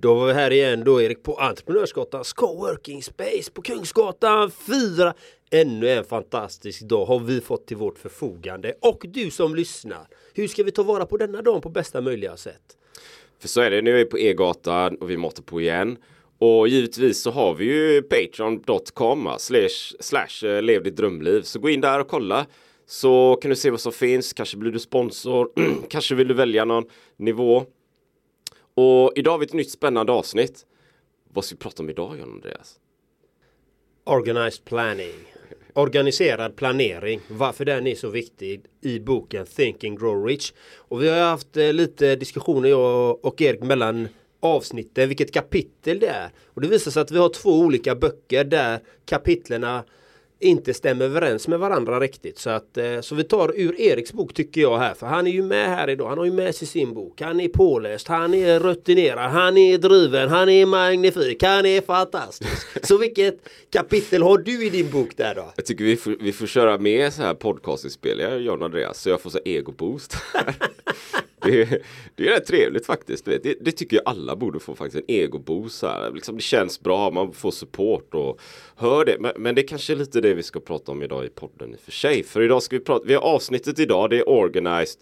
Då var vi här igen då Erik på Entreprenörsgatans Coworking Space på Kungsgatan 4. Ännu en fantastisk dag har vi fått till vårt förfogande. Och du som lyssnar, hur ska vi ta vara på denna dag på bästa möjliga sätt? För så är det, nu är vi på E-gatan och vi måste på igen. Och givetvis så har vi ju patreon.com slash, slash eh, lev ditt drömliv. Så gå in där och kolla. Så kan du se vad som finns. Kanske blir du sponsor. Kanske vill du välja någon nivå. Och idag har vi ett nytt spännande avsnitt. Vad ska vi prata om idag John Andreas? Organized planning. Organiserad planering. Varför den är så viktig i boken Think and Grow Rich. Och vi har haft eh, lite diskussioner jag och Erik mellan avsnitten, vilket kapitel det är. Och det visar sig att vi har två olika böcker där kapitlerna inte stämmer överens med varandra riktigt. Så, att, eh, så vi tar ur Eriks bok tycker jag här. För han är ju med här idag. Han har ju med sig sin bok. Han är påläst. Han är rutinerad. Han är driven. Han är magnifik. Han är fantastisk. Så vilket kapitel har du i din bok där då? Jag tycker vi får, vi får köra med så här podcastinspel, John Andreas, så jag får så ego-boost. det, det är rätt trevligt faktiskt. Det, det, tycker jag alla borde få faktiskt. En ego-boost. Liksom det känns bra, man får support och hör det. Men, men det är kanske är lite det det vi ska prata om idag i podden i och för sig. För idag ska vi prata, vi har avsnittet idag, det är organized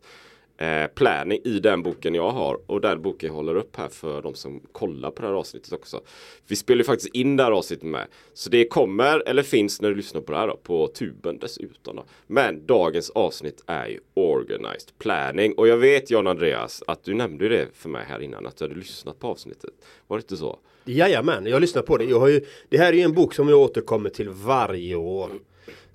eh, planning i den boken jag har och den boken jag håller upp här för de som kollar på det här avsnittet också. Vi spelar ju faktiskt in det här avsnittet med. Så det kommer, eller finns när du lyssnar på det här då, på tuben dessutom. Då. Men dagens avsnitt är ju organized planning och jag vet John Andreas att du nämnde det för mig här innan att du hade lyssnat på avsnittet. Var det inte så? Jajamän, jag lyssnar på det. Jag har ju, det här är ju en bok som jag återkommer till varje år.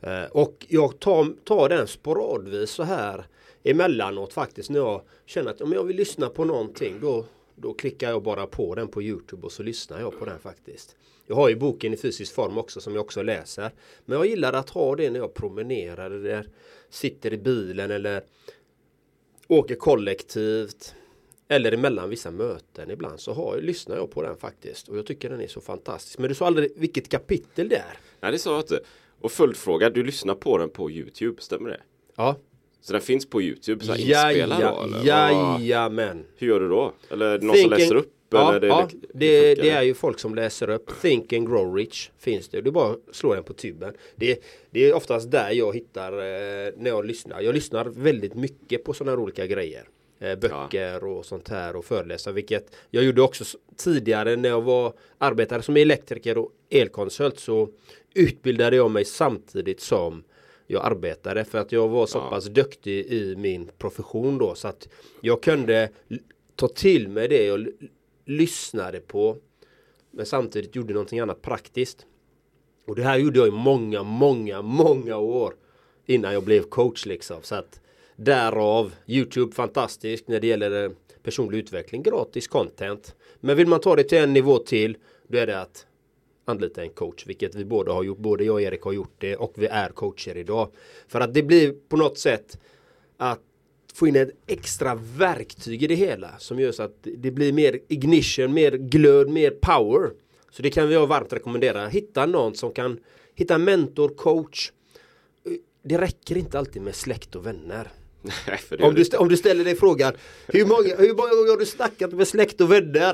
Eh, och jag tar, tar den sporadvis så här emellanåt faktiskt när jag känner att om jag vill lyssna på någonting då, då klickar jag bara på den på Youtube och så lyssnar jag på den faktiskt. Jag har ju boken i fysisk form också som jag också läser. Men jag gillar att ha det när jag promenerar eller sitter i bilen eller åker kollektivt. Eller emellan vissa möten ibland så har, lyssnar jag på den faktiskt. Och jag tycker den är så fantastisk. Men du sa aldrig vilket kapitel det är. Nej det sa jag inte. Och följdfråga, du lyssnar på den på Youtube, stämmer det? Ja, så den finns på Youtube så här inspelad då? Eller? Jajamän. Hur gör du då? Eller någon Thinking, som läser upp? Ja, det, ja det, det, är ju folk som läser upp. Think and Grow Rich finns det. Du bara slår den på tuben. Det, det är oftast där jag hittar eh, när jag lyssnar. Jag lyssnar väldigt mycket på sådana här olika grejer. Eh, böcker ja. och sånt här och föreläsa. Vilket jag gjorde också tidigare när jag var arbetare som elektriker och elkonsult så utbildade jag mig samtidigt som jag arbetade för att jag var så ja. pass duktig i min profession då så att jag kunde ta till mig det jag lyssnade på men samtidigt gjorde någonting annat praktiskt. Och det här gjorde jag i många, många, många år innan jag blev coach liksom. Så att därav Youtube fantastiskt när det gäller eh, personlig utveckling, gratis content. Men vill man ta det till en nivå till, då är det att anlita en coach, vilket vi båda har gjort. Både jag och Erik har gjort det och vi är coacher idag. För att det blir på något sätt att få in ett extra verktyg i det hela som gör så att det blir mer ignition, mer glöd, mer power. Så det kan vi varmt rekommendera. Hitta någon som kan hitta en mentor, coach. Det räcker inte alltid med släkt och vänner. om, du, om du ställer dig frågan hur många, hur många gånger har du snackat med släkt och vänner?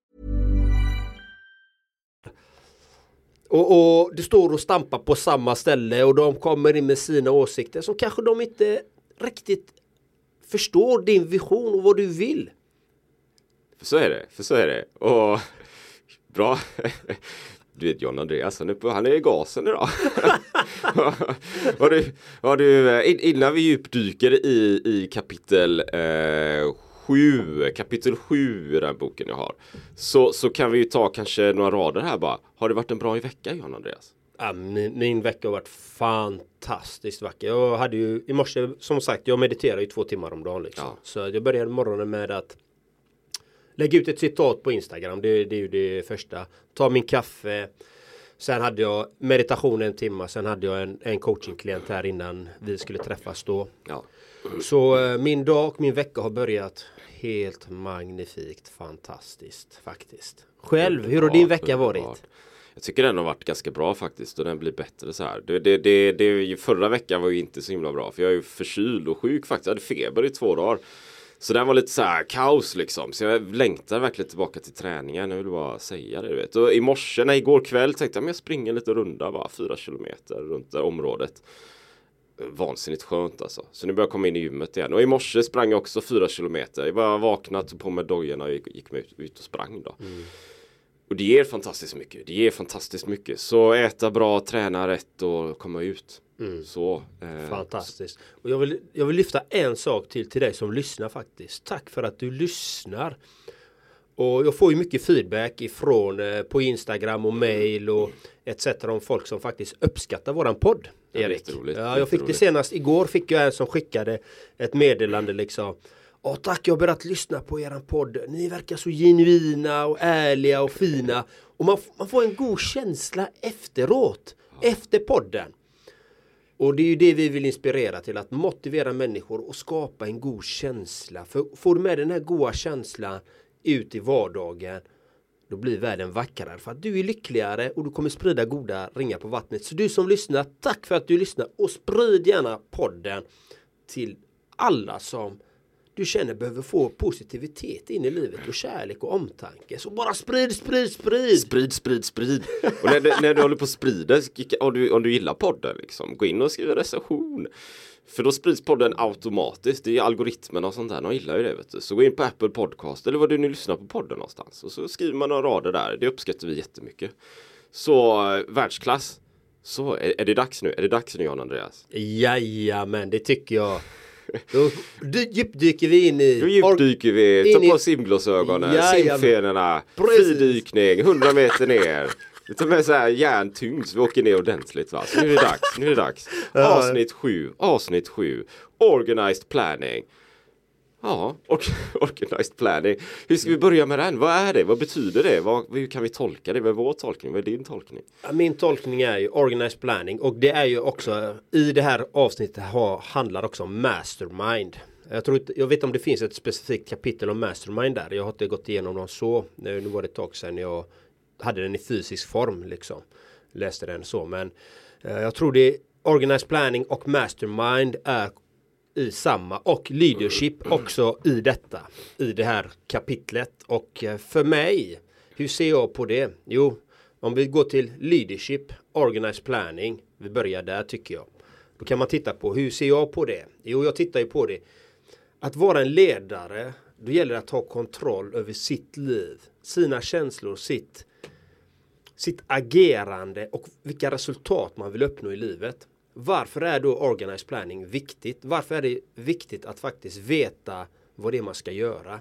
Och, och du står och stampar på samma ställe och de kommer in med sina åsikter som kanske de inte riktigt förstår din vision och vad du vill. För så är det, för så är det. Och bra. Du vet John Andreas, han är, på, han är i gasen idag. har du, har du, eh, innan vi djupdyker i, i kapitel eh, 7, kapitel 7 i den boken jag har. Så, så kan vi ju ta kanske några rader här bara. Har det varit en bra vecka John Andreas? Ja, min, min vecka har varit fantastiskt vacker. Jag hade ju i morse, som sagt, jag mediterar ju två timmar om dagen. Liksom. Ja. Så jag började morgonen med att lägga ut ett citat på Instagram. Det, det är ju det första. Ta min kaffe. Sen hade jag meditation en timme. Sen hade jag en, en coachingklient här innan vi skulle träffas då. Ja. Så eh, min dag och min vecka har börjat helt magnifikt fantastiskt faktiskt. Själv, hur har din vecka varit? Jag tycker den har varit ganska bra faktiskt och den blir bättre så här. Det, det, det, det, förra veckan var ju inte så himla bra för jag är ju förkyld och sjuk faktiskt. Jag hade feber i två dagar. Så den var lite så här kaos liksom. Så jag längtar verkligen tillbaka till träningen. Jag vill bara säga det du vet. Och i morse, nej igår kväll tänkte jag men jag springer lite runda bara fyra kilometer runt det området. Vansinnigt skönt alltså. Så nu börjar jag komma in i gymmet igen. Och i morse sprang jag också fyra kilometer. Jag bara vaknat, tog på mig dojorna och gick, gick ut, ut och sprang då. Och det ger fantastiskt mycket. Det ger fantastiskt mycket. Så äta bra, träna rätt och komma ut. Så. Eh, Fantastiskt. Och jag vill, jag vill lyfta en sak till till dig som lyssnar faktiskt. Tack för att du lyssnar. Och jag får ju mycket feedback ifrån eh, på Instagram och mail och etc. om folk som faktiskt uppskattar våran podd. Ja, Erik. jätteroligt. Ja, jag fick det senast igår fick jag en som skickade ett meddelande liksom. Åh tack, jag har börjat lyssna på eran podd. Ni verkar så genuina och ärliga och fina. Och man, man får en god känsla efteråt. Efter podden. Och det är ju det vi vill inspirera till att motivera människor och skapa en god känsla. För får du med den här goda känslan ut i vardagen då blir världen vackrare för att du är lyckligare och du kommer sprida goda ringar på vattnet. Så du som lyssnar, tack för att du lyssnar och sprid gärna podden till alla som du känner behöver få positivitet in i livet och kärlek och omtanke. Så bara sprid, sprid, sprid! Sprid, sprid, sprid. Och när, du- när du håller på att sprida, om du, om du gillar podden, liksom, gå in och skriv en recension. För då sprids podden automatiskt. Det är algoritmerna och sånt där. De gillar ju det. Vet du. Så gå in på Apple Podcast eller vad du nu lyssnar på podden någonstans. Och så skriver man några rader där. Det uppskattar vi jättemycket. Så eh, världsklass. Så är, är det dags nu? Är det dags nu Jan Andreas? Jajamän, det tycker jag. Då dy- djupdyker vi in i... Då djupdyker vi, in i- ta på simglasögonen, Jajamän. simfenorna, fridykning, 100 meter ner. Vi tar med så här järntyngd så vi åker ner ordentligt va. Så nu är det dags, nu är det dags. Avsnitt 7, avsnitt 7. Organized planning. Ja, or organized planning. Hur ska vi börja med den? Vad är det? Vad betyder det? Vad, hur kan vi tolka det? Vad är vår tolkning? Vad är din tolkning? Min tolkning är ju organized planning och det är ju också i det här avsnittet ha, handlar också om mastermind. Jag, tror inte, jag vet om det finns ett specifikt kapitel om mastermind där. Jag har inte gått igenom dem så. Nu var det ett tag sedan jag hade den i fysisk form liksom. Läste den så men eh, jag tror det organized planning och mastermind är i samma och leadership också i detta i det här kapitlet och eh, för mig hur ser jag på det? Jo, om vi går till leadership, organized planning, vi börjar där tycker jag. Då kan man titta på hur ser jag på det? Jo, jag tittar ju på det. Att vara en ledare, då gäller det att ha kontroll över sitt liv, sina känslor, sitt sitt agerande och vilka resultat man vill uppnå i livet. Varför är då organized planning viktigt? Varför är det viktigt att faktiskt veta vad det är man ska göra?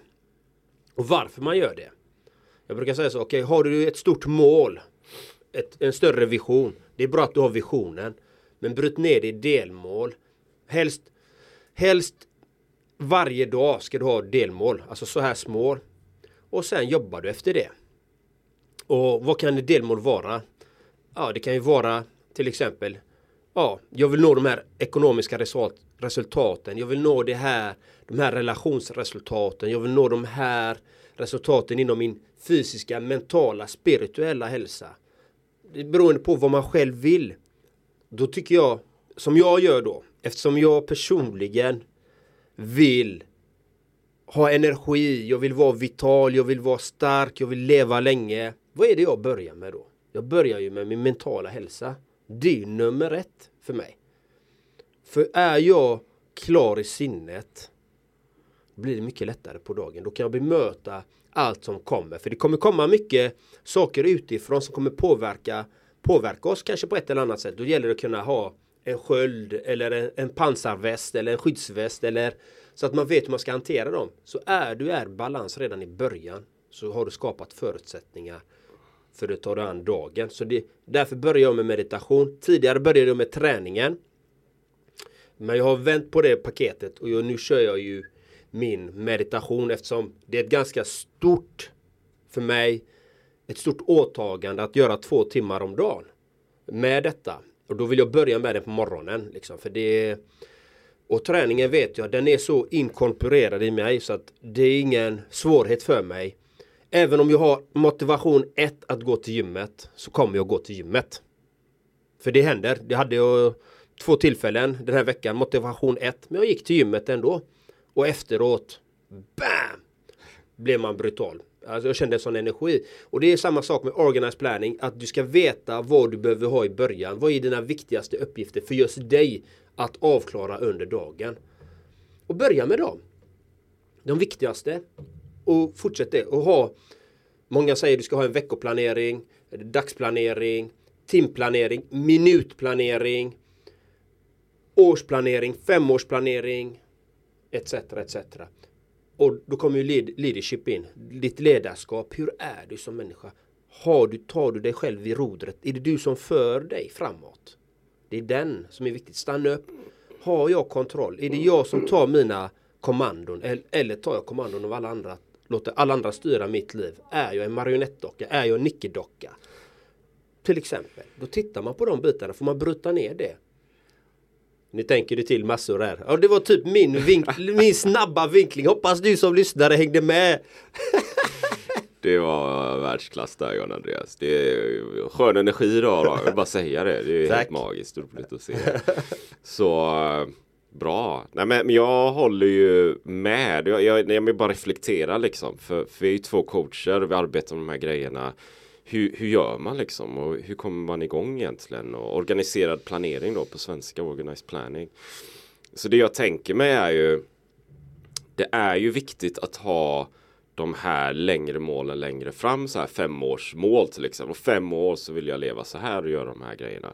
Och varför man gör det? Jag brukar säga så, okej, har du ett stort mål, ett, en större vision, det är bra att du har visionen, men bryt ner det i delmål. Helst, helst varje dag ska du ha delmål, alltså så här små. Och sen jobbar du efter det. Och vad kan ett delmål vara? Ja, det kan ju vara till exempel ja, jag vill nå de här ekonomiska result- resultaten. Jag vill nå det här, de här relationsresultaten. Jag vill nå de här resultaten inom min fysiska, mentala, spirituella hälsa. Det beroende på vad man själv vill. Då tycker jag, som jag gör då, eftersom jag personligen vill ha energi, jag vill vara vital, jag vill vara stark, jag vill leva länge. Vad är det jag börjar med då? Jag börjar ju med min mentala hälsa. Det är ju nummer ett för mig. För är jag klar i sinnet blir det mycket lättare på dagen. Då kan jag bemöta allt som kommer. För det kommer komma mycket saker utifrån som kommer påverka, påverka oss kanske på ett eller annat sätt. Då gäller det att kunna ha en sköld eller en, en pansarväst eller en skyddsväst eller så att man vet hur man ska hantera dem. Så är du är balans redan i början så har du skapat förutsättningar för att ta dig an dagen. Så det, därför börjar jag med meditation. Tidigare började jag med träningen. Men jag har vänt på det paketet och jag, nu kör jag ju min meditation eftersom det är ett ganska stort för mig ett stort åtagande att göra två timmar om dagen med detta. Och då vill jag börja med det på morgonen. Liksom, för det och träningen vet jag, den är så inkorporerad i mig så att det är ingen svårighet för mig. Även om jag har motivation 1 att gå till gymmet så kommer jag gå till gymmet. För det händer. Det hade jag två tillfällen den här veckan. Motivation 1. Men jag gick till gymmet ändå. Och efteråt, BAM! Blev man brutal. Alltså jag kände en sån energi. Och det är samma sak med organized planning. Att du ska veta vad du behöver ha i början. Vad är dina viktigaste uppgifter för just dig att avklara under dagen. Och börja med dem. De viktigaste. Och fortsätt det. Och ha Många säger att du ska ha en veckoplanering, dagsplanering, timplanering, minutplanering, årsplanering, femårsplanering etc. etc. Och då kommer ju leadership in. Ditt ledarskap. Hur är du som människa? Har du, tar du dig själv i rodret? Är det du som för dig framåt? Det är den som är viktigt. Stanna upp. Har jag kontroll? Är det jag som tar mina kommandon? Eller tar jag kommandon av alla andra? Låter alla andra styra mitt liv? Är jag en marionettdocka? Är jag en nickedocka? Till exempel. Då tittar man på de bitarna. Får man bryta ner det? Nu tänker du till massor här. Ja, det var typ min, vink- min snabba vinkling. Hoppas du som lyssnare hängde med. Det var världsklass där John Andreas. Det är skön energi idag. Jag vill bara säga det. Det är Tack. helt magiskt roligt att se. Så bra. Nej men jag håller ju med. Jag, jag, jag vill bara reflektera liksom. För, för vi är ju två coacher och vi arbetar med de här grejerna. Hur, hur gör man liksom? Och hur kommer man igång egentligen? Och organiserad planering då på svenska, organized planning. Så det jag tänker mig är ju Det är ju viktigt att ha de här längre målen längre fram, så här femårsmål till exempel. Och fem år så vill jag leva så här och göra de här grejerna.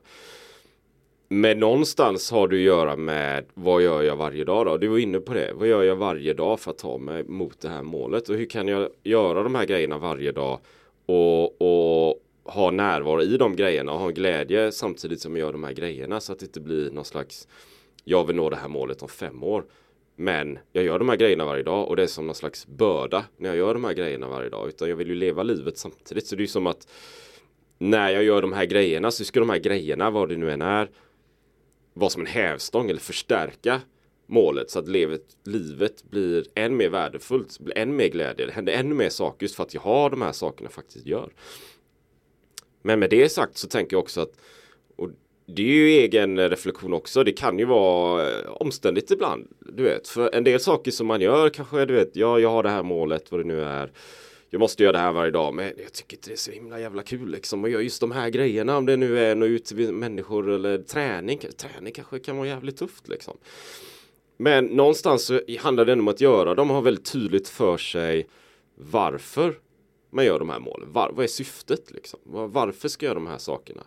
Men någonstans har du att göra med vad gör jag varje dag då? Du var inne på det. Vad gör jag varje dag för att ta mig mot det här målet? Och hur kan jag göra de här grejerna varje dag och, och ha närvaro i de grejerna och ha glädje samtidigt som jag gör de här grejerna så att det inte blir någon slags jag vill nå det här målet om fem år. Men jag gör de här grejerna varje dag och det är som någon slags börda när jag gör de här grejerna varje dag. Utan jag vill ju leva livet samtidigt. Så det är som att när jag gör de här grejerna så ska de här grejerna, vad det nu än är, vara som en hävstång eller förstärka målet så att livet, livet blir än mer värdefullt, blir än mer glädje, det händer ännu mer saker just för att jag har de här sakerna faktiskt gör. Men med det sagt så tänker jag också att och det är ju egen reflektion också. Det kan ju vara eh, omständigt ibland. Du vet, för en del saker som man gör kanske, du vet, ja, jag har det här målet, vad det nu är. Jag måste göra det här varje dag, men jag tycker inte det är så himla jävla kul liksom att göra just de här grejerna. Om det nu är nå ut till människor eller träning. Träning kanske kan vara jävligt tufft liksom. Men någonstans så handlar det ändå om att göra dem har väldigt tydligt för sig varför man gör de här målen. Var, vad är syftet liksom? Var, varför ska jag göra de här sakerna?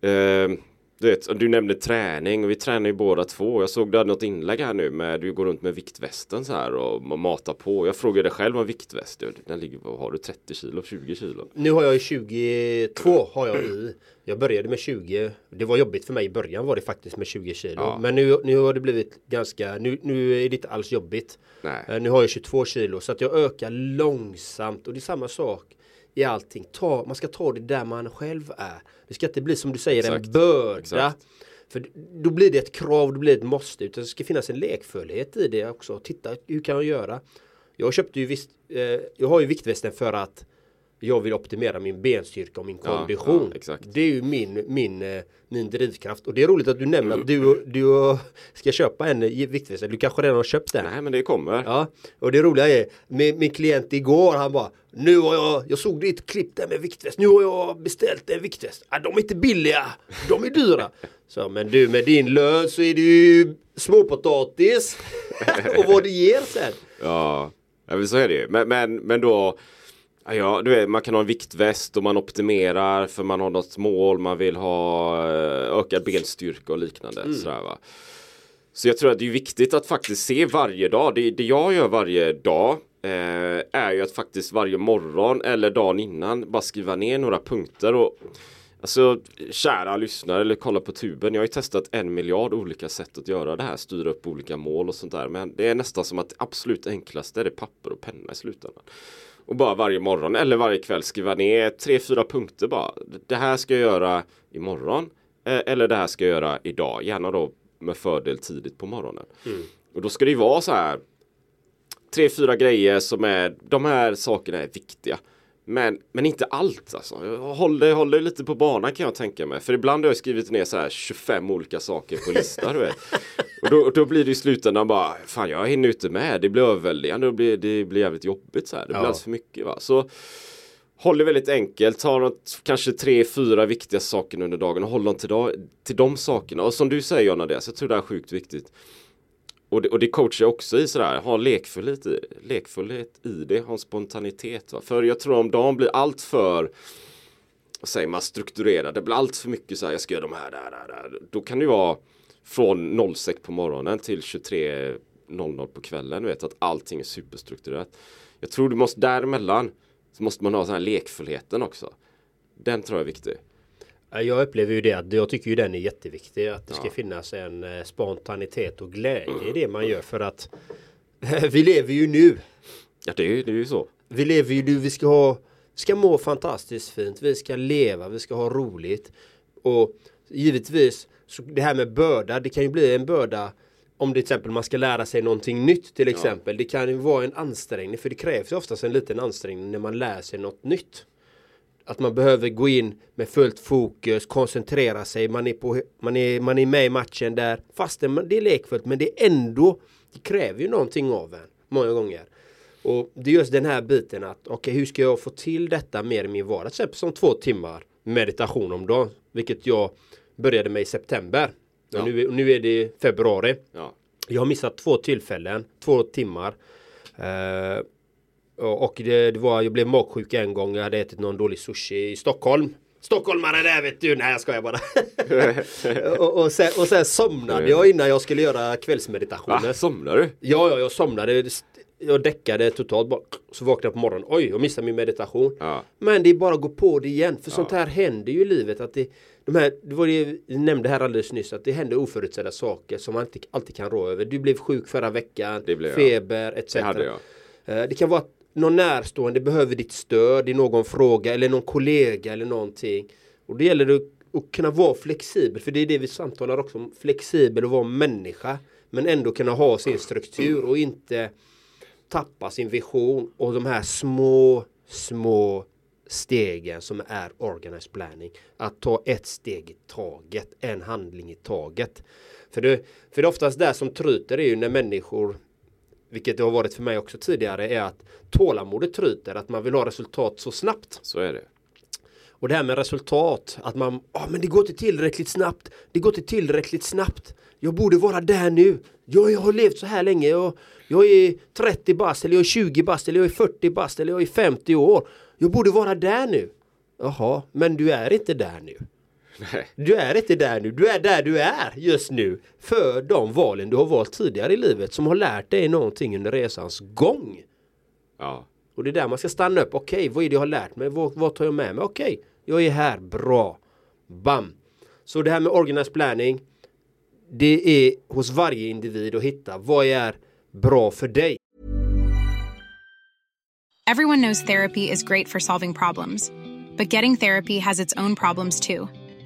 Eh, du, vet, du nämnde träning och vi tränar ju båda två. Jag såg du hade något inlägg här nu med du går runt med viktvästen så här och matar på. Jag frågade själv om viktväst. Den ligger, vad har du 30 kilo, 20 kilo? Nu har jag 22 har jag i. Jag började med 20. Det var jobbigt för mig i början var det faktiskt med 20 kilo. Ja. Men nu, nu har det blivit ganska, nu, nu är det inte alls jobbigt. Nej. Eh, nu har jag 22 kilo så att jag ökar långsamt och det är samma sak i allting. Ta, man ska ta det där man själv är. Det ska inte bli som du säger Exakt. en börda. Exakt. För då blir det ett krav, då blir det ett måste. Utan det ska finnas en lekfullhet i det också. Titta, hur kan jag göra? Jag köpte ju visst, eh, jag har ju viktvästen för att jag vill optimera min benstyrka och min Ja, kondition. ja, exakt. Det är ju min, min, eh, min drivkraft. Och det är roligt att du nämner att du, du ska köpa en eh, viktväst. Du kanske redan har köpt den. Nej men det kommer. Ja, och det roliga är min, min klient igår han bara Nu har jag, jag såg ditt klipp där med viktväst Nu har jag beställt en viktväst ah, De är inte billiga, de är dyra Så men du med din lön så är det ju småpotatis Och vad det ger sen Ja, ja men så är det ju. Men, men, men då ja, du vet, man kan ha en viktväst och man optimerar för man har något mål, man vill ha eh, ökad benstyrka och liknande. Sådär, va? Så jag tror att det är viktigt att faktiskt se varje dag. Det, det jag gör varje dag eh, är ju att faktiskt varje morgon eller dagen innan bara skriva ner några punkter. Och, alltså kära lyssnare eller kolla på tuben. Jag har ju testat en miljard olika sätt att göra det här. Styra upp olika mål och sånt där. Men det är nästan som att det absolut enklaste är det papper och penna i slutändan. Och bara varje morgon eller varje kväll skriva ner tre, fyra punkter bara. Det här ska jag göra imorgon. eh, Eller det här ska jag göra idag. Gärna då med fördel tidigt på morgonen. Och då ska det ju vara så här. Tre, fyra grejer som är. De här sakerna är viktiga. Men, men inte allt alltså. Håll dig, håll dig lite på banan kan jag tänka mig. För ibland har jag skrivit ner så här 25 olika saker på lista. du vet. Och då, då blir det i slutändan bara, fan jag hinner inte med. Det blir överväldigande och det blir, det blir jävligt jobbigt så här. Det blir Ja. alldeles för mycket va. Så håll det väldigt enkelt. Ta något, kanske tre, fyra viktiga saker under dagen och håll dem till, dag, till de sakerna. Och som du säger Jonna, det, så jag tror det är sjukt viktigt. Och det, och det coachar jag också i sådär, ha lekfullhet i, lekfullhet i det, ha en spontanitet. Va? För jag tror om dagen blir allt för vad säger man, strukturerad, det blir allt för mycket så här, jag ska göra de här, där, där, där. Då kan det ju vara från 06 på morgonen till 23.00 på kvällen, du vet att allting är superstrukturerat. Jag tror du måste däremellan så måste man ha den här lekfullheten också. Den tror jag är viktig. Ja, Jag upplever ju det att jag tycker ju den är jätteviktig Att det ska finnas en eh, spontanitet och glädje i det man gör för att Vi lever ju nu. Ja det är ju, det är ju så. Vi lever ju nu, vi ska ha Ska må fantastiskt fint, vi ska leva, vi ska ha roligt. Och givetvis så Det här med börda, det kan ju bli en börda Om det till exempel man ska lära sig någonting nytt till exempel. Det kan ju vara en ansträngning för det krävs ju oftast en liten ansträngning när man lär sig något nytt att man behöver gå in med fullt fokus, koncentrera sig, man är, på, man är, man är med i matchen där. Fastän man- det är lekfullt men det är ändå, det kräver ju någonting av en många gånger. Och det är just den här biten att okej hur ska jag få till detta mer i min vardag? Till exempel som två timmar meditation om dagen. Vilket jag började med i september. Ja. Och nu, är- nu är det februari. Ja. Jag har missat två tillfällen, två timmar. Eh, och det, det var, jag blev magsjuk en gång. Jag hade ätit någon dålig sushi i Stockholm. Stockholmare där vet du. Nej jag skojar bara. och, och, sen, och sen somnade jag innan jag skulle göra kvällsmeditationen. Va, somnar du? Ja, ja, jag somnade. Jag däckade totalt bara. Så vaknade jag på morgonen. Oj, jag missade min meditation. Ja. Men det är bara att gå på det igen. För sånt här händer ju i livet. Att det, de här, det var det vi nämnde här alldeles nyss. Att det händer oförutsedda saker som man inte alltid kan rå över. Du blev sjuk förra veckan. Jag. feber etc. Det hade jag. Eh, Det kan vara att någon närstående behöver ditt stöd i någon fråga eller någon kollega eller någonting. Och det gäller det att kunna vara flexibel. För det är det vi samtalar också om. Flexibel och vara människa. Men ändå kunna ha sin struktur och inte tappa sin vision och de här små, små stegen som är organized planning. Att ta ett steg i taget, en handling i taget. För det, för det är oftast där som tryter är ju när människor vilket det har varit för mig också tidigare är att tålamodet tryter, att man vill ha resultat så snabbt. Så är det. Och det här med resultat, att man, ja men det går inte tillräckligt snabbt, det går inte tillräckligt snabbt. Jag borde vara där nu. Jag, jag har levt så här länge, jag, jag är 30 bast, eller jag är 20 bast, eller jag är 40 bast, eller jag är 50 år. Jag borde vara där nu. Jaha, men du är inte där nu. Nej. Du är inte där nu, du är där du är just nu. För de valen du har valt tidigare i livet som har lärt dig någonting under resans gång. Ja. Och det är där man ska stanna upp. Okej, vad är det jag har lärt mig? Vad, vad tar jag med mig? Okej, jag är här. Bra. Bam. Så det här med organized planning. Det är hos varje individ att hitta vad är bra för dig. Everyone knows therapy is great for solving problems, but getting therapy has its own problems too,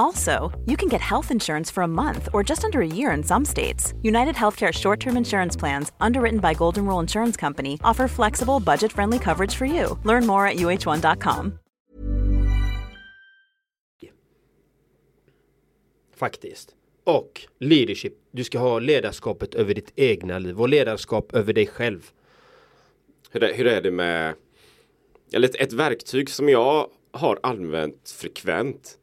Also, you can get health insurance for a month or just under a year in some states. United Healthcare short term insurance plans, underwritten by Golden Rule Insurance Company, offer flexible, budget friendly coverage for you. Learn more at uh1.com. Faktiskt. Och leadership. Du ska ha ledarskapet över ditt egna liv och ledarskap över dig själv. Hur är, hur är det med eller ett, ett verktyg som jag har använt frekvent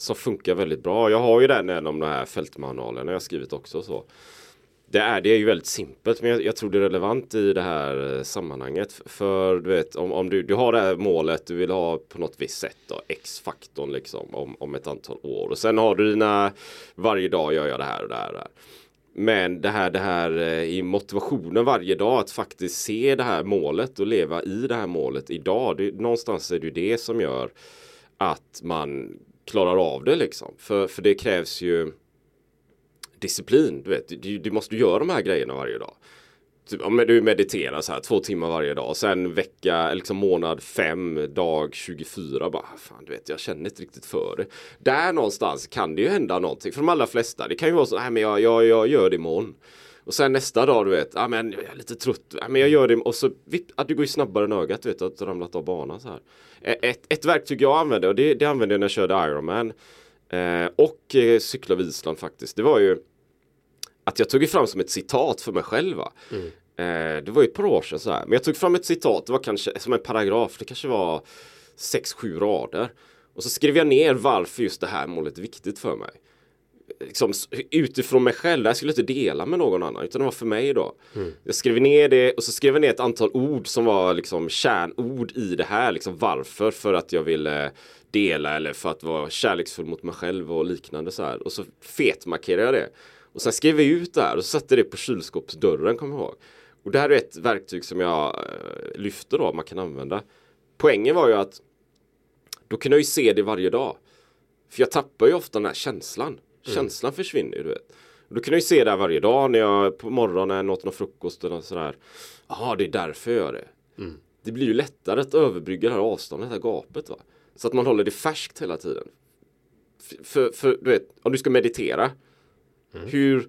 som funkar väldigt bra. Jag har ju den en om de här fältmanualerna jag skrivit också så. Det är, det är ju väldigt simpelt men jag, jag, tror det är relevant i det här eh, sammanhanget. För du vet om, om du, du har det här målet du vill ha på något visst sätt då, X-faktorn liksom om, om ett antal år. Och sen har du dina varje dag gör jag det här och det här. Och det här. Men det här, det här eh, i motivationen varje dag att faktiskt se det här målet och leva i det här målet idag. Det, någonstans är det det som gör att man klarar av det liksom. För, för det krävs ju disciplin. Du, vet, du, du måste göra de här grejerna varje dag. Typ, om du mediterar så här två timmar varje dag. Sen vecka, liksom månad fem, dag 24. Bara, ah, fan du vet, jag känner inte riktigt för det. Där någonstans kan det ju hända någonting. För de allra flesta. Det kan ju vara så, nej men jag, jag, jag gör det imorgon. Och sen nästa dag du vet, ja men jag är lite trött, ja, men jag gör det och så vipp, att du går ju snabbare än ögat du vet, att ramlat av banan så här. Ett, ett verktyg jag använde och det, det använde jag när jag körde Ironman eh, och eh, cyklade Island faktiskt. Det var ju att jag tog fram som ett citat för mig själv. Mm. Eh, det var ju ett par år sedan så här. Men jag tog fram ett citat, det var kanske som en paragraf, det kanske var 6-7 rader. Och så skrev jag ner varför just det här målet är viktigt för mig. Liksom, utifrån mig själv, jag skulle inte dela med någon annan utan det var för mig då. Mm. Jag skrev ner det och så skrev jag ner ett antal ord som var liksom kärnord i det här. Liksom varför? För att jag ville dela eller för att vara kärleksfull mot mig själv och liknande så här. Och så fetmarkerade jag det. Och sen skrev jag ut det här och satte det på kylskåpsdörren, kommer jag ihåg. Och det här är ett verktyg som jag eh, lyfter då, man kan använda. Poängen var ju att då kunde jag ju se det varje dag. För jag tappar ju ofta den här känslan. Mm. Känslan försvinner ju, du vet. Då kunde jag ju se det här varje dag när jag på morgonen åt någon frukost eller sådär. Jaha, det är därför jag gör det. Mm. Det blir ju lättare att överbrygga det här avståndet, det här gapet. Va? Så att man håller det färskt hela tiden. För, för, du vet, om du ska meditera. Mm. Hur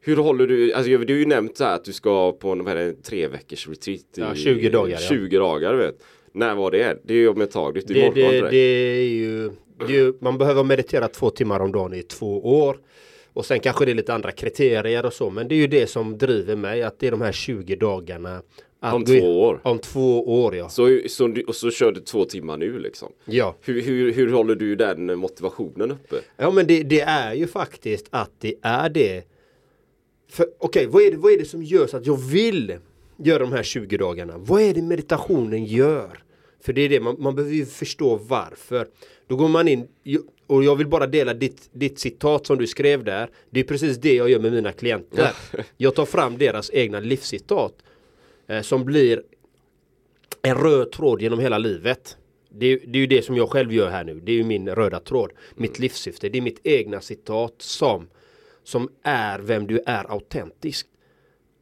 hur håller du, alltså du har ju nämnt så här att du ska på en, är det, tre veckors retreat. I, ja, 20 dagar. 20 ja. dagar vet. När var det? Det är ju om ett tag. Det, det, det, det är ju, är ju, man behöver meditera två timmar om dagen i två år. Och sen kanske det är lite andra kriterier och så. Men det är ju det som driver mig. Att det är de här 20 dagarna. om två år? Om två år ja. Så, så, och så kör du två timmar nu liksom? Ja. Hur, hur, hur håller du den motivationen uppe? Ja men det, det är ju faktiskt att det är det Okej, okay, vad, är det, vad är det som gör så att jag vill göra de här 20 dagarna? Vad är det meditationen gör? För det är det, man, man behöver ju förstå varför. Då går man in, och jag vill bara dela ditt, ditt citat som du skrev där. Det är precis det jag gör med mina klienter. Jag tar fram deras egna livscitat. Eh, som blir en röd tråd genom hela livet. Det, det, är ju det som jag själv gör här nu. Det är ju min röda tråd. Mitt livssyfte. Det är mitt egna citat som som är vem du är autentiskt.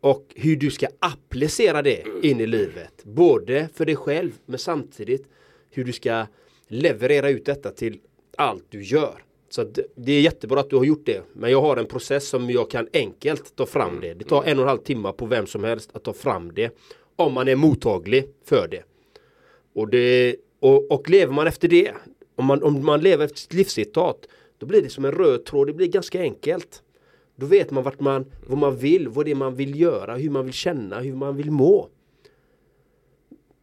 Och hur du ska applicera det in i livet. Både för dig själv men samtidigt hur du ska leverera ut detta till allt du gör. Så det är jättebra att du har gjort det. Men jag har en process som jag kan enkelt ta fram det. Det tar en och en halv timme på vem som helst att ta fram det. Om man är mottaglig för det. Och, det, och, och lever man efter det. Om man, om man lever efter sitt livscitat. Då blir det som en röd tråd. Det blir ganska enkelt. Då vet man vart man, vad man vill, vad det är man vill göra, hur man vill känna, hur man vill må.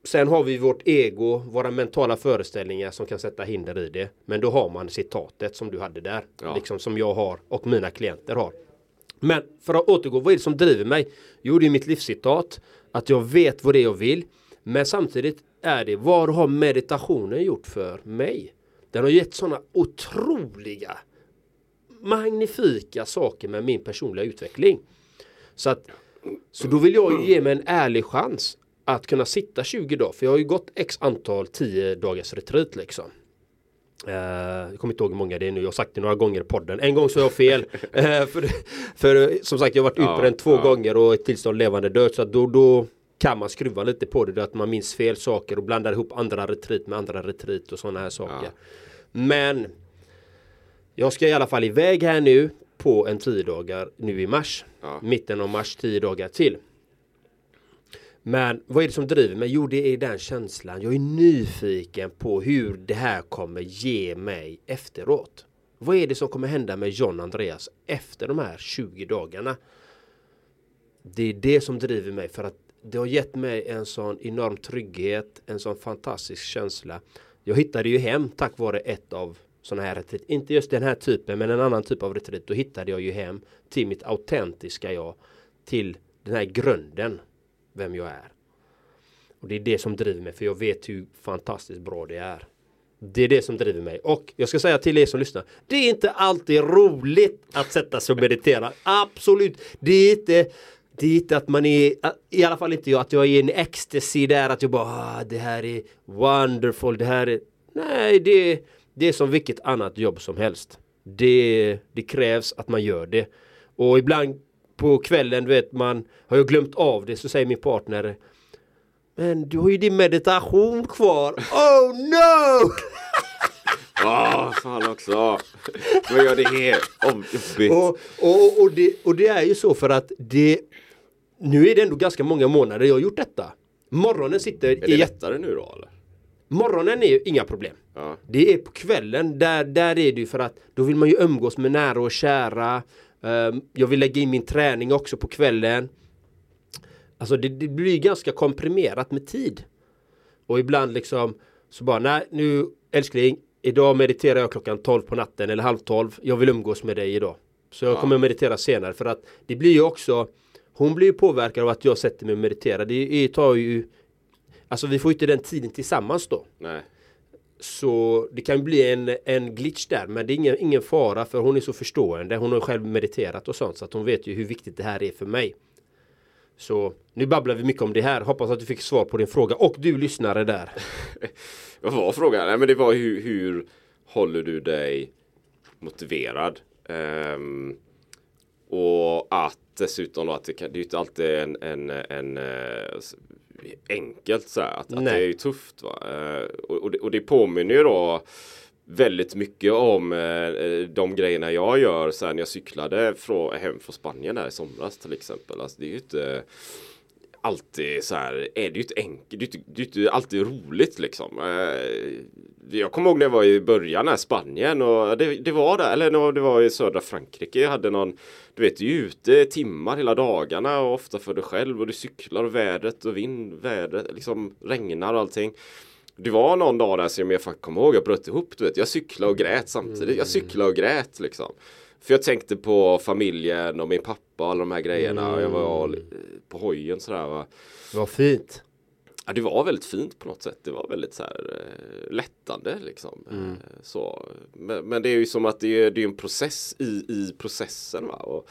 Sen har vi vårt ego, våra mentala föreställningar som kan sätta hinder i det. Men då har man citatet som du hade där. Ja. Liksom som jag har och mina klienter har. Men för att återgå, vad är det som driver mig? Jo, det är mitt livscitat. Att jag vet vad det är jag vill. Men samtidigt är det, vad har meditationen gjort för mig? Den har gett sådana otroliga magnifika saker med min personliga utveckling. Så att så då vill jag ge mig en ärlig chans att kunna sitta 20 dagar. För jag har ju gått x antal 10 dagars retreat liksom. Uh, jag kommer inte ihåg hur många det är nu, jag har sagt det några gånger i podden. En gång så har jag fel. uh, för, för som sagt jag har varit på den två ja. gånger och ett tillstånd levande död. Så då, då kan man skruva lite på det. Att man minns fel saker och blandar ihop andra retreat med andra retreat och sådana här saker. Ja. Men jag ska i alla fall iväg här nu på en 10 dagar nu i mars. Ja. Mitten av mars, 10 dagar till. Men vad är det som driver mig? Jo, det är den känslan. Jag är nyfiken på hur det här kommer ge mig efteråt. Vad är det som kommer hända med John Andreas efter de här 20 dagarna? Det är det som driver mig för att det har gett mig en sån enorm trygghet, en sån fantastisk känsla. Jag hittade ju hem tack vare ett av sådana här retreat. Inte just den här typen men en annan typ av retreat. Då hittade jag ju hem till mitt autentiska jag. Till den här grunden. Vem jag är. Och det är det som driver mig för jag vet hur fantastiskt bra det är. Det är det som driver mig. Och jag ska säga till er som lyssnar. Det är inte alltid roligt att sätta sig och meditera. Absolut. Det är inte det är inte att man är, i alla fall inte jag, att jag är i en ecstasy där att jag bara ah, det här är wonderful, det här är Nej, det, det är som vilket annat jobb som helst. Det, det krävs att man gör det. Och ibland på kvällen, du vet man har jag glömt av det så säger min partner Men du har ju din meditation kvar. Oh no! Åh, oh, fan också. Vad gör det här? Om, och, och, och, det, och det är ju så för att det Nu är det ändå ganska många månader jag har gjort detta. Morgonen sitter Är det lättare nu då eller? Morgonen är ju inga problem. Ja. Det är på kvällen, där, där är det ju för att då vill man ju umgås med nära och kära. Um, jag vill lägga in min träning också på kvällen. Alltså det, det, blir ganska komprimerat med tid. Och ibland liksom så bara, nej nu älskling, idag mediterar jag klockan 12 på natten eller halv 12. Jag vill umgås med dig idag. Så jag ja. kommer att meditera senare för att det blir ju också Hon blir ju påverkad av att jag sätter mig och mediterar. Det tar ju Alltså vi får inte den tiden tillsammans då. Nej. Så det kan bli en, en glitch där men det är ingen, ingen fara för hon är så förstående. Hon har själv mediterat och sånt så att hon vet ju hur viktigt det här är för mig. Så nu babblar vi mycket om det här. Hoppas att du fick svar på din fråga och du lyssnare där. Vad var frågan? Nej men det var hur, hur håller du dig motiverad? Um, och att dessutom då att det, kan, det är ju inte alltid en, en, en, eh, enkelt så här, att, att, det är ju tufft. Va? Uh, och, och, det, och det påminner ju då väldigt mycket om eh, de grejerna jag gör sen jag cyklade från, hem från Spanien där i somras till exempel. Alltså, det är ju inte alltid så här, är det ju inte enkelt, det är är inte alltid roligt liksom. Eh, jag kommer ihåg när jag var i början här Spanien och det, det var där, eller det var i södra Frankrike. Jag hade någon, du vet, du är ute timmar hela dagarna och ofta för dig själv och du cyklar och vädret och vind, vädret, liksom regnar och allting. Det var någon dag där som jag faktiskt kommer ihåg, jag bröt ihop, du vet, jag cyklade och grät samtidigt. Jag cyklade och grät liksom. För jag tänkte på familjen och min pappa och alla de här grejerna. Mm. Jag var på hojen sådär va. Vad fint. Ja, det var väldigt fint på något sätt. Det var väldigt så här eh, lättande liksom. Mm. Eh, så, men, men, det är ju som att det är, det är en process i, i processen. Va? Och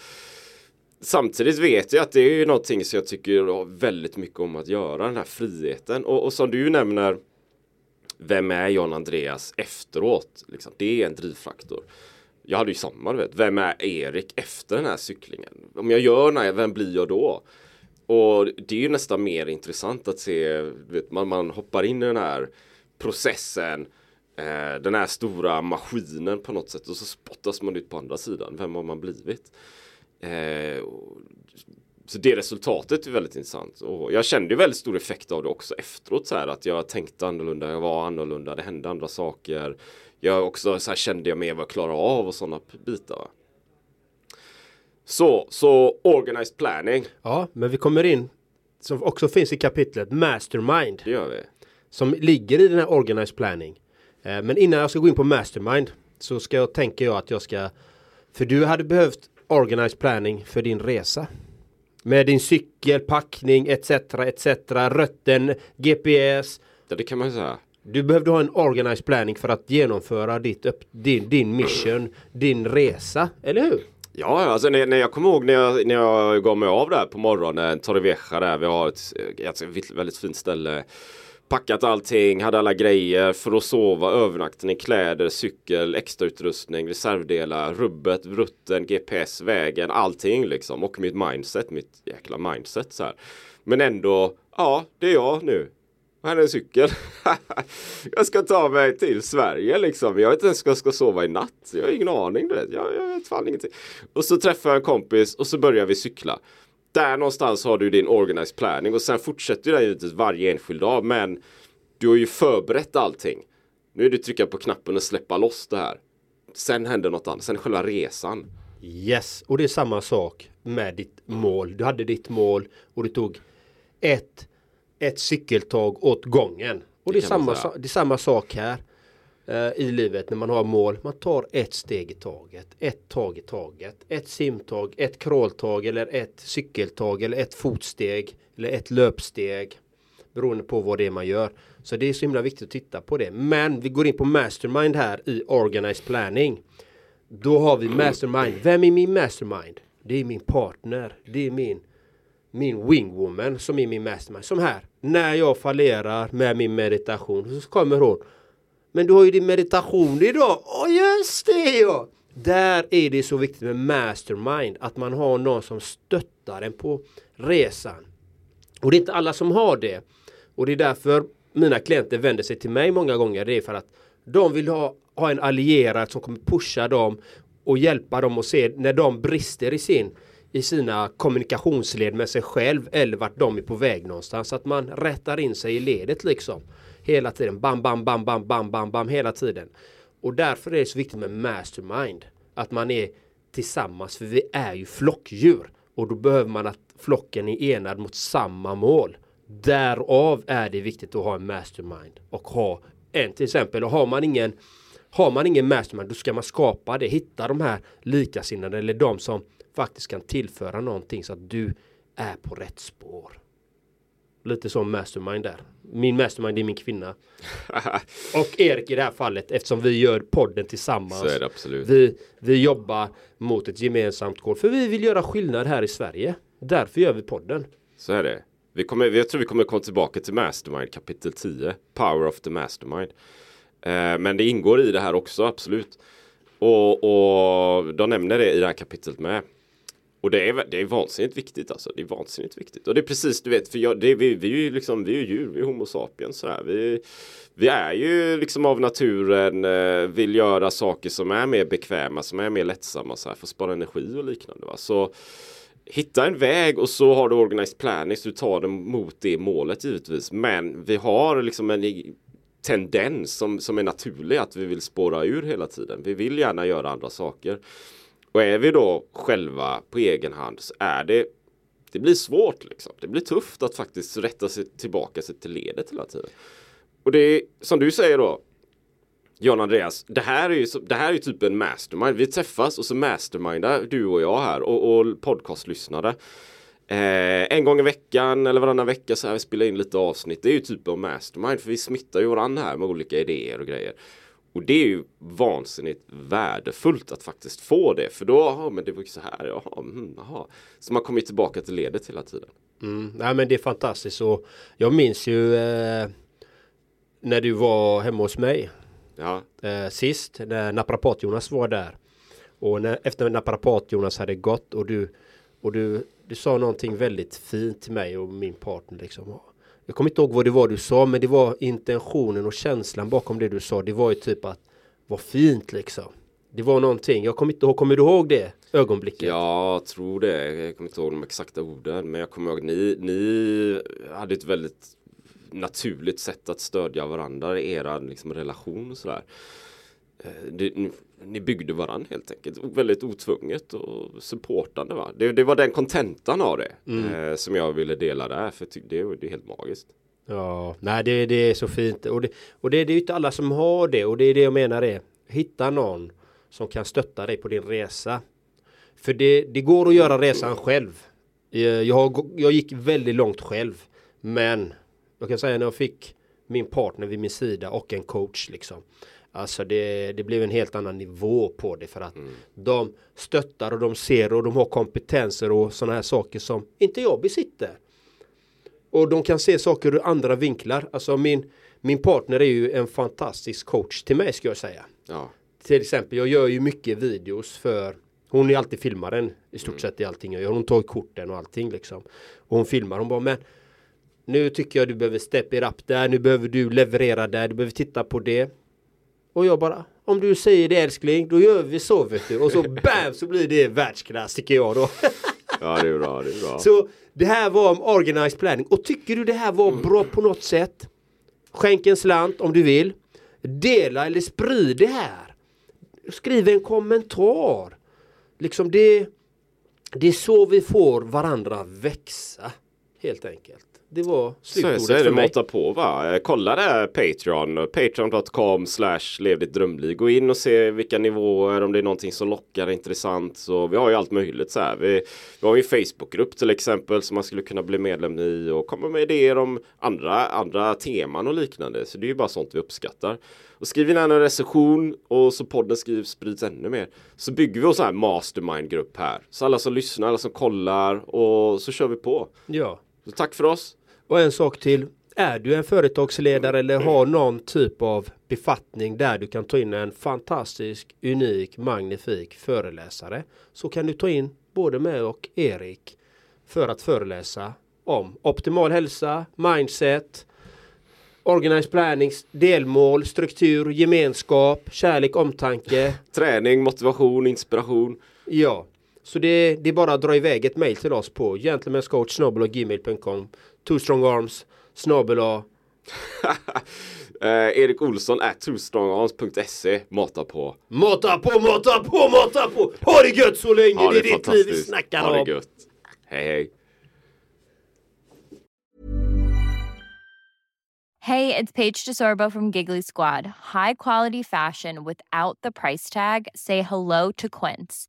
samtidigt vet jag att det är ju någonting som jag tycker väldigt mycket om att göra. Den här friheten. Och, och som du nämner. Vem är John Andreas efteråt? Liksom, det är en drivfaktor. Jag hade ju samma, du vet. Vem är Erik efter den här cyklingen? Om jag gör den här, vem blir jag då? Och det är ju nästan mer intressant att se, vet, man, man hoppar in i den här processen, eh, den här stora maskinen på något sätt och så spottas man ut på andra sidan. Vem har man blivit? Eh, så det resultatet är väldigt intressant och jag kände ju väldigt stor effekt av det också efteråt så här att jag tänkte annorlunda, jag var annorlunda, det hände andra saker. Jag också så här kände jag mer vad jag klarar av och sådana bitar. Så, så organized planning. Ja, men vi kommer in som också finns i kapitlet Mastermind. Det gör vi. Som ligger i den här organized planning. Eh, men innan jag ska gå in på Mastermind så ska jag tänka jag att jag ska för du hade behövt organized planning för din resa. Med din cykel, packning etc. etc. Rötten, GPS. Ja det kan man ju säga. Du behövde ha en organized planning för att genomföra ditt, din, din mission, din resa, eller hur? Ja, alltså när, när jag kommer ihåg när jag, när jag gav mig av där på morgonen, Torrevieja där, vi har ett, ett väldigt fint ställe packat allting, hade alla grejer för att sova, övernattning, kläder, cykel, extrautrustning, reservdelar, rubbet, rutten, GPS, vägen, allting liksom. Och mitt mindset, mitt jäkla mindset så här. Men ändå, ja, det är jag nu. Här är en cykel. jag ska ta mig till Sverige liksom. Jag vet inte ens om jag ska sova i natt. Jag har ingen aning. Du vet. Jag, jag vet fan ingenting. Och så träffar jag en kompis och så börjar vi cykla där någonstans har du din organized planning och sen fortsätter det givetvis varje enskild dag men du har ju förberett allting. Nu är det trycka på knappen och släppa loss det här. Sen händer något annat, sen själva resan. Yes, och det är samma sak med ditt mål. Du hade ditt mål och du tog ett, ett cykeltag åt gången. Och det, det är, samma, det är samma sak här. Eh, i livet när man har mål. Man tar ett steg i taget. Ett tag i taget. Ett simtag, ett crawltag eller ett cykeltag eller ett fotsteg eller ett löpsteg. Beroende på vad det är man gör. Så det är så himla viktigt att titta på det. Men vi går in på mastermind här i organized planning. Då har vi mastermind. Vem är min mastermind? Det är min partner. Det är min min wingwoman som är min mastermind. Som här. När jag fallerar med min meditation så kommer hon men du har ju din meditation idag. Åh oh, just det ja! Där är det så viktigt med mastermind. Att man har någon som stöttar en på resan. Och det är inte alla som har det. Och det är därför mina klienter vänder sig till mig många gånger. Det är för att de vill ha, ha en allierad som kommer pusha dem och hjälpa dem att se när de brister i sin i sina kommunikationsled med sig själv eller vart de är på väg någonstans. Att man rättar in sig i ledet liksom. Hela tiden. Bam, bam, bam, bam, bam, bam, bam hela tiden. Och därför är det så viktigt med mastermind. Att man är tillsammans. För vi är ju flockdjur. Och då behöver man att flocken är enad mot samma mål. Därav är det viktigt att ha en mastermind. Och ha en till exempel. Och har man ingen har man ingen mastermind då ska man skapa det. Hitta de här likasinnade eller de som faktiskt kan tillföra någonting så att du är på rätt spår. Lite som mastermind där. Min mastermind är min kvinna. och Erik i det här fallet eftersom vi gör podden tillsammans. Så är det absolut. Vi, vi jobbar mot ett gemensamt mål. För vi vill göra skillnad här i Sverige. Därför gör vi podden. Så är det. Vi kommer, jag tror vi kommer komma tillbaka till Mastermind kapitel 10. Power of the Mastermind. Eh, men det ingår i det här också, absolut. Och, och de nämner det i det här kapitlet med. Och det är, det är vansinnigt viktigt alltså. Det är vansinnigt viktigt. Och det är precis, du vet, för jag, det, vi, vi är ju liksom, vi är djur, vi är homo sapiens sådär. Vi, vi är ju liksom av naturen, eh, vill göra saker som är mer bekväma, som är mer lättsamma så här, för att spara energi och liknande. Va? Så hitta en väg och så har du organized planning så du tar den mot det målet givetvis. Men vi har liksom en tendens som, som är naturlig att vi vill spåra ur hela tiden. Vi vill gärna göra andra saker. Och är vi då själva på egen hand så är det det blir svårt liksom. Det blir tufft att faktiskt rätta sig tillbaka sig till ledet hela tiden. Och det är som du säger då John Andreas, det här är ju, det här är ju typ en mastermind. Vi träffas och så mastermindar du och jag här och, och podcastlyssnare. Eh, en gång i veckan eller varannan vecka så här vi spelar in lite avsnitt. Det är ju typ av mastermind för vi smittar ju varandra här med olika idéer och grejer. Och det är ju vansinnigt värdefullt att faktiskt få det. För då, ja men det var ju så här, jaha, mm, jaha. Så man kommer tillbaka till ledet hela tiden. Mm, nej men det är fantastiskt och jag minns ju eh, när du var hemma hos mig. Ja. Eh, sist när Naprapat-Jonas var där. Och när, efter Naprapat-Jonas hade gått och du och du, du sa någonting väldigt fint till mig och min partner liksom. Jag kommer inte ihåg vad det var du sa men det var intentionen och känslan bakom det du sa. Det var ju typ att vad fint liksom. Det var någonting. Jag kommer inte ihåg. Kommer du ihåg det ögonblicket? Ja, jag tror det. Jag kommer inte ihåg de exakta orden. Men jag kommer ihåg ni, ni hade ett väldigt naturligt sätt att stödja varandra i er liksom, relation och sådär. Eh, det, ni byggde varandra helt enkelt. Väldigt otvunget och supportande. Va? Det, det var den kontentan av det mm. eh, som jag ville dela där. För det, det är helt magiskt. Ja, nej det, det är så fint. Och, det, och det, det är ju inte alla som har det. Och det är det jag menar är. Hitta någon som kan stötta dig på din resa. För det, det går att göra resan själv. Jag, jag gick väldigt långt själv. Men jag kan säga när jag fick min partner vid min sida och en coach liksom. Alltså det, det blev en helt annan nivå på det för att mm. de stöttar och de ser och de har kompetenser och sådana här saker som inte jag besitter. Och de kan se saker ur andra vinklar. Alltså min, min partner är ju en fantastisk coach till mig ska jag säga. Ja. Till exempel, jag gör ju mycket videos för hon är alltid filmaren i stort mm. sett i allting jag gör. Hon tar korten och allting liksom. Och hon filmar. Hon bara men nu tycker jag du behöver step it up där. Nu behöver du leverera där. Du behöver titta på det. Och jag bara om du säger det älskling då gör vi så vet du. Och så bam så blir det världsklass tycker jag då. ja det är bra, det är bra. Så det här var om organized planning. Och tycker du det här var bra på något sätt? Skänk en slant om du vill. Dela eller sprid det här. Skriv en kommentar. Liksom det, det är så vi får varandra växa. Helt enkelt det var slutordet så, så är det mata på va. Kolla där Patreon. Patreon.com slash lev ditt drömliv. Gå in och se vilka nivåer. Om det är någonting som lockar intressant. Så vi har ju allt möjligt så här. Vi, vi har ju en Facebookgrupp till exempel. Som man skulle kunna bli medlem i. Och komma med idéer om andra, andra teman och liknande. Så det är ju bara sånt vi uppskattar. Och skriv in en recension och så podden skrivs sprids ännu mer. Så bygger vi en sån här mastermind-grupp här. Så alla som lyssnar, alla som kollar och så kör vi på. Ja. Så tack för oss. Och en sak till. Är du en företagsledare eller har någon typ av befattning där du kan ta in en fantastisk, unik, magnifik föreläsare så kan du ta in både mig och Erik för att föreläsa om optimal hälsa, mindset, organized planning, delmål, struktur, gemenskap, kärlek, omtanke. Träning, motivation, inspiration. Ja, så det, det är bara att dra iväg ett mail till oss på gentlemanscoach.gmail.com Two strong arms snabel A eh, Erik Olsson er at twostrongarms.se Mata er på Mata er på, mata på, mata på! Ha det gött så länge! Ja, det, är ditt liv vi snackar om! Ha det gött! Hej hej! Hey, it's Paige DeSorbo from Giggly Squad. High quality fashion without the price tag. Say hello to Quince.